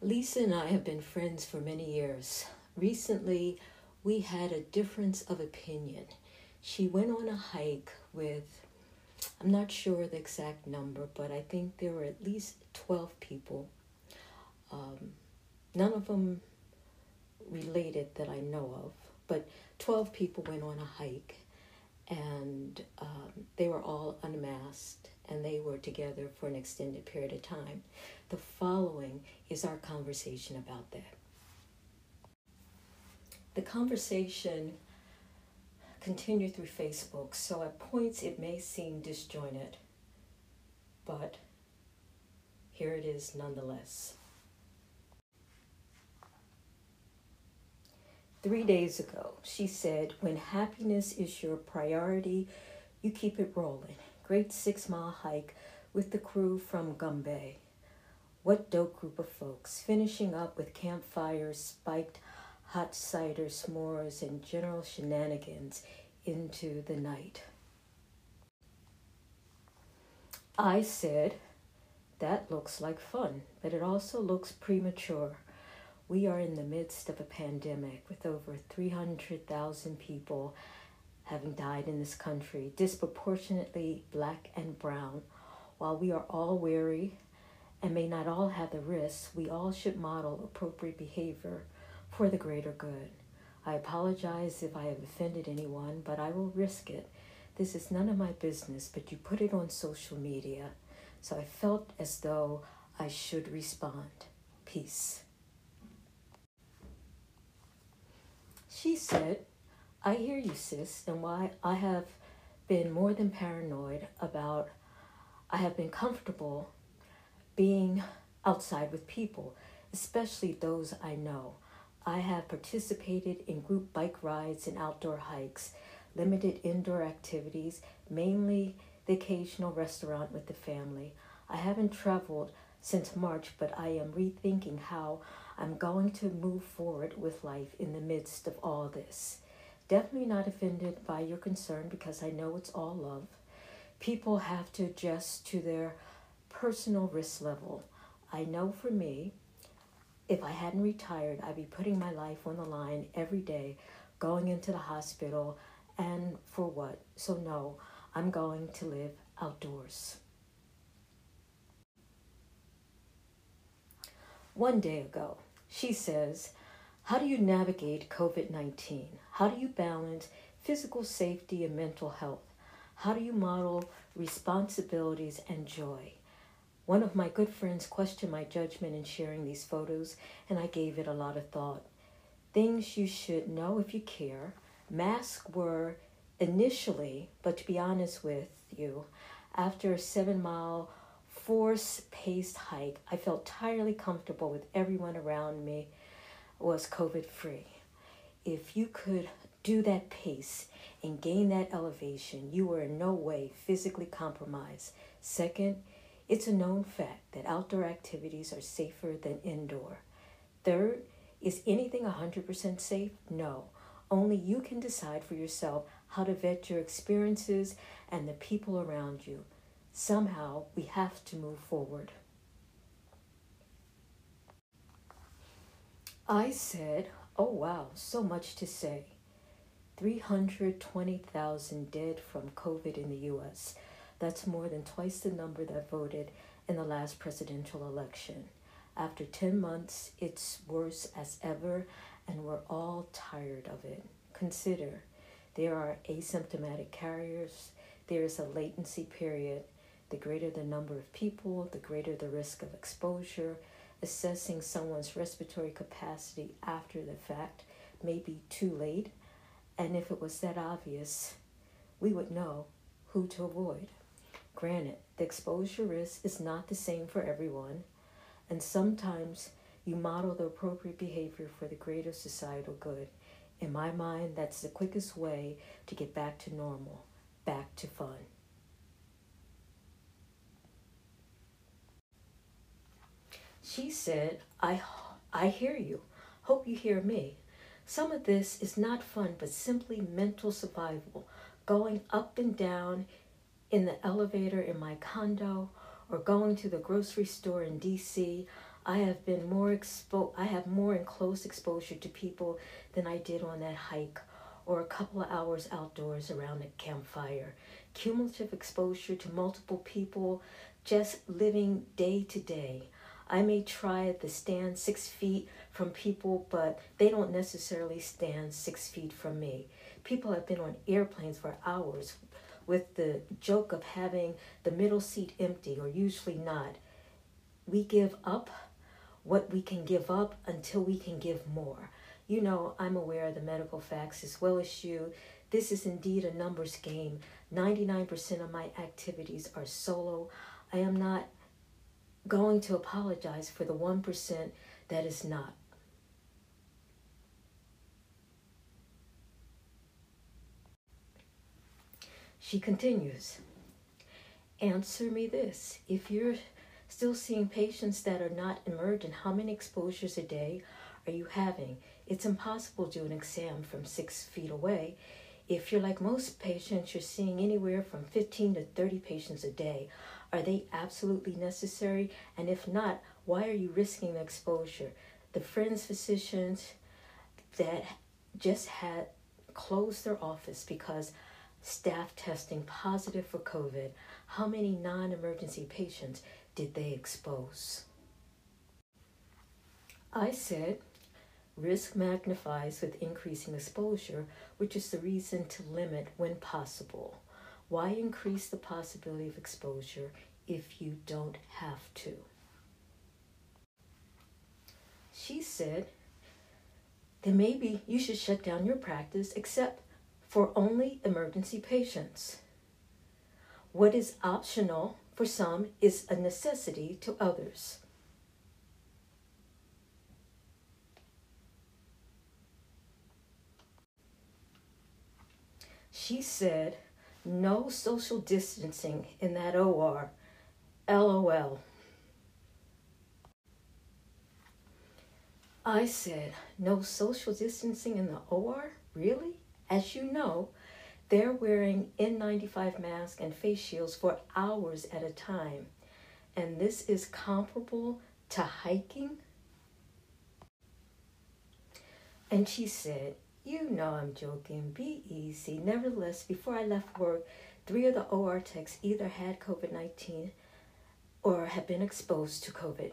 Lisa and I have been friends for many years. Recently, we had a difference of opinion. She went on a hike with, I'm not sure the exact number, but I think there were at least 12 people. Um, none of them related that I know of, but 12 people went on a hike and um, they were all unmasked and they were together for an extended period of time. The following is our conversation about that. The conversation continued through Facebook, so at points it may seem disjointed, but here it is nonetheless. Three days ago, she said, When happiness is your priority, you keep it rolling. Great six mile hike with the crew from Gombe. What dope group of folks, finishing up with campfires, spiked hot cider, s'mores, and general shenanigans into the night. I said, That looks like fun, but it also looks premature. We are in the midst of a pandemic with over 300,000 people having died in this country, disproportionately black and brown. While we are all wary and may not all have the risks, we all should model appropriate behavior for the greater good. I apologize if I have offended anyone, but I will risk it. This is none of my business, but you put it on social media, so I felt as though I should respond. Peace. She said, I hear you, sis, and why I have been more than paranoid about, I have been comfortable being outside with people, especially those I know. I have participated in group bike rides and outdoor hikes, limited indoor activities, mainly the occasional restaurant with the family. I haven't traveled since March, but I am rethinking how I'm going to move forward with life in the midst of all this. Definitely not offended by your concern because I know it's all love. People have to adjust to their personal risk level. I know for me, if I hadn't retired, I'd be putting my life on the line every day, going into the hospital, and for what? So, no, I'm going to live outdoors. One day ago, she says, How do you navigate COVID 19? How do you balance physical safety and mental health? How do you model responsibilities and joy? One of my good friends questioned my judgment in sharing these photos, and I gave it a lot of thought. Things you should know if you care. Masks were initially, but to be honest with you, after a seven mile force paced hike, I felt entirely comfortable with everyone around me was COVID free. If you could do that pace and gain that elevation, you were in no way physically compromised. Second, it's a known fact that outdoor activities are safer than indoor. Third, is anything 100% safe? No. Only you can decide for yourself how to vet your experiences and the people around you somehow we have to move forward. I said, Oh wow, so much to say. 320,000 dead from COVID in the US. That's more than twice the number that voted in the last presidential election. After 10 months, it's worse as ever, and we're all tired of it. Consider there are asymptomatic carriers, there is a latency period, the greater the number of people, the greater the risk of exposure. Assessing someone's respiratory capacity after the fact may be too late, and if it was that obvious, we would know who to avoid. Granted, the exposure risk is not the same for everyone, and sometimes you model the appropriate behavior for the greater societal good. In my mind, that's the quickest way to get back to normal, back to fun. She said, I, I hear you. Hope you hear me. Some of this is not fun, but simply mental survival. Going up and down in the elevator in my condo or going to the grocery store in DC. I have been more expo I have more in close exposure to people than I did on that hike or a couple of hours outdoors around a campfire. Cumulative exposure to multiple people just living day to day. I may try to stand six feet from people, but they don't necessarily stand six feet from me. People have been on airplanes for hours with the joke of having the middle seat empty or usually not. We give up what we can give up until we can give more. You know, I'm aware of the medical facts as well as you. This is indeed a numbers game. 99% of my activities are solo. I am not going to apologize for the 1% that is not. She continues Answer me this. If you're still seeing patients that are not emergent, how many exposures a day are you having? It's impossible to do an exam from six feet away. If you're like most patients, you're seeing anywhere from 15 to 30 patients a day. Are they absolutely necessary? And if not, why are you risking exposure? The friends, physicians that just had closed their office because staff testing positive for COVID, how many non emergency patients did they expose? I said, risk magnifies with increasing exposure, which is the reason to limit when possible. Why increase the possibility of exposure if you don't have to? She said, then maybe you should shut down your practice except for only emergency patients. What is optional for some is a necessity to others. She said, no social distancing in that OR. LOL. I said, no social distancing in the OR? Really? As you know, they're wearing N95 masks and face shields for hours at a time. And this is comparable to hiking? And she said, You know I'm joking. Be easy. Nevertheless, before I left work, three of the OR techs either had COVID 19 or have been exposed to COVID.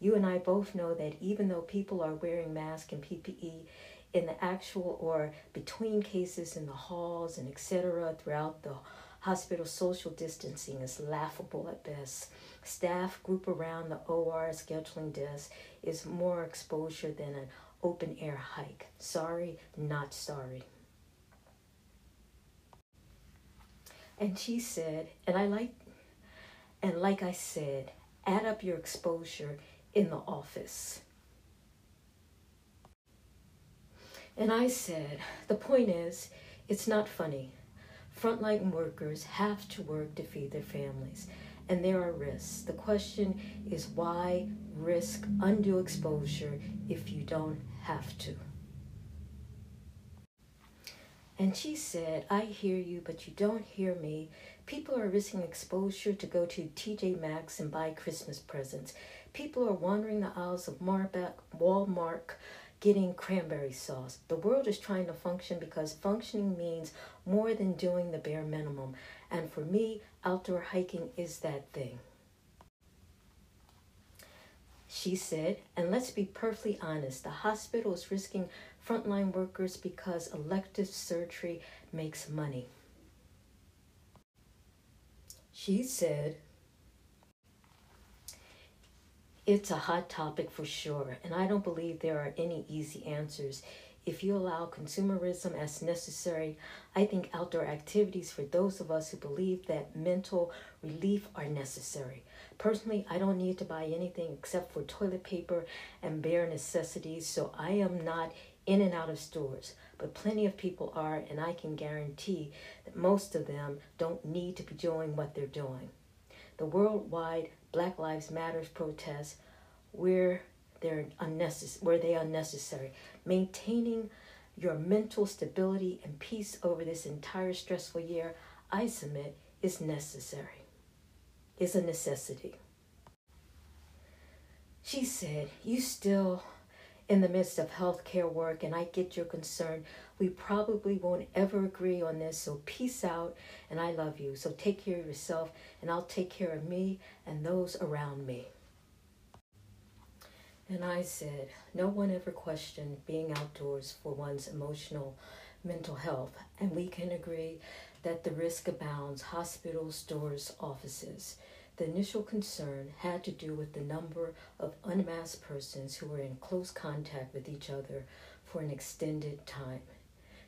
You and I both know that even though people are wearing masks and PPE, in the actual or between cases in the halls and etc. throughout the hospital, social distancing is laughable at best. Staff group around the OR scheduling desk is more exposure than an open air hike. Sorry, not sorry. And she said, and I like, and like I said, add up your exposure in the office. And I said, the point is, it's not funny. Frontline workers have to work to feed their families, and there are risks. The question is why risk undue exposure if you don't have to? And she said, I hear you, but you don't hear me. People are risking exposure to go to TJ Maxx and buy Christmas presents. People are wandering the aisles of Marback, Walmart getting cranberry sauce. The world is trying to function because functioning means more than doing the bare minimum. And for me, outdoor hiking is that thing. She said, and let's be perfectly honest, the hospital is risking frontline workers because elective surgery makes money. She said, it's a hot topic for sure, and I don't believe there are any easy answers. If you allow consumerism as necessary, I think outdoor activities for those of us who believe that mental relief are necessary. Personally, I don't need to buy anything except for toilet paper and bare necessities, so I am not in and out of stores. But plenty of people are, and I can guarantee that most of them don't need to be doing what they're doing. The worldwide Black Lives Matters protests where they're unnecessary, where they unnecessary. Maintaining your mental stability and peace over this entire stressful year, I submit, is necessary. Is a necessity. She said, You still in the midst of healthcare work, and I get your concern. We probably won't ever agree on this, so peace out, and I love you. So take care of yourself, and I'll take care of me and those around me. And I said, No one ever questioned being outdoors for one's emotional, mental health, and we can agree that the risk abounds hospitals, stores, offices. The initial concern had to do with the number of unmasked persons who were in close contact with each other for an extended time.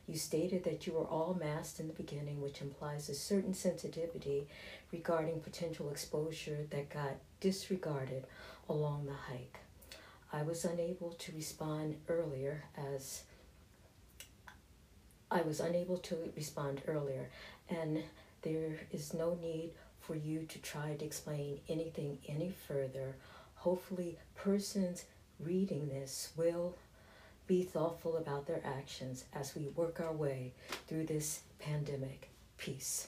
You stated that you were all masked in the beginning, which implies a certain sensitivity regarding potential exposure that got disregarded along the hike. I was unable to respond earlier as I was unable to respond earlier, and there is no need for you to try to explain anything any further. Hopefully, persons reading this will be thoughtful about their actions as we work our way through this pandemic. Peace.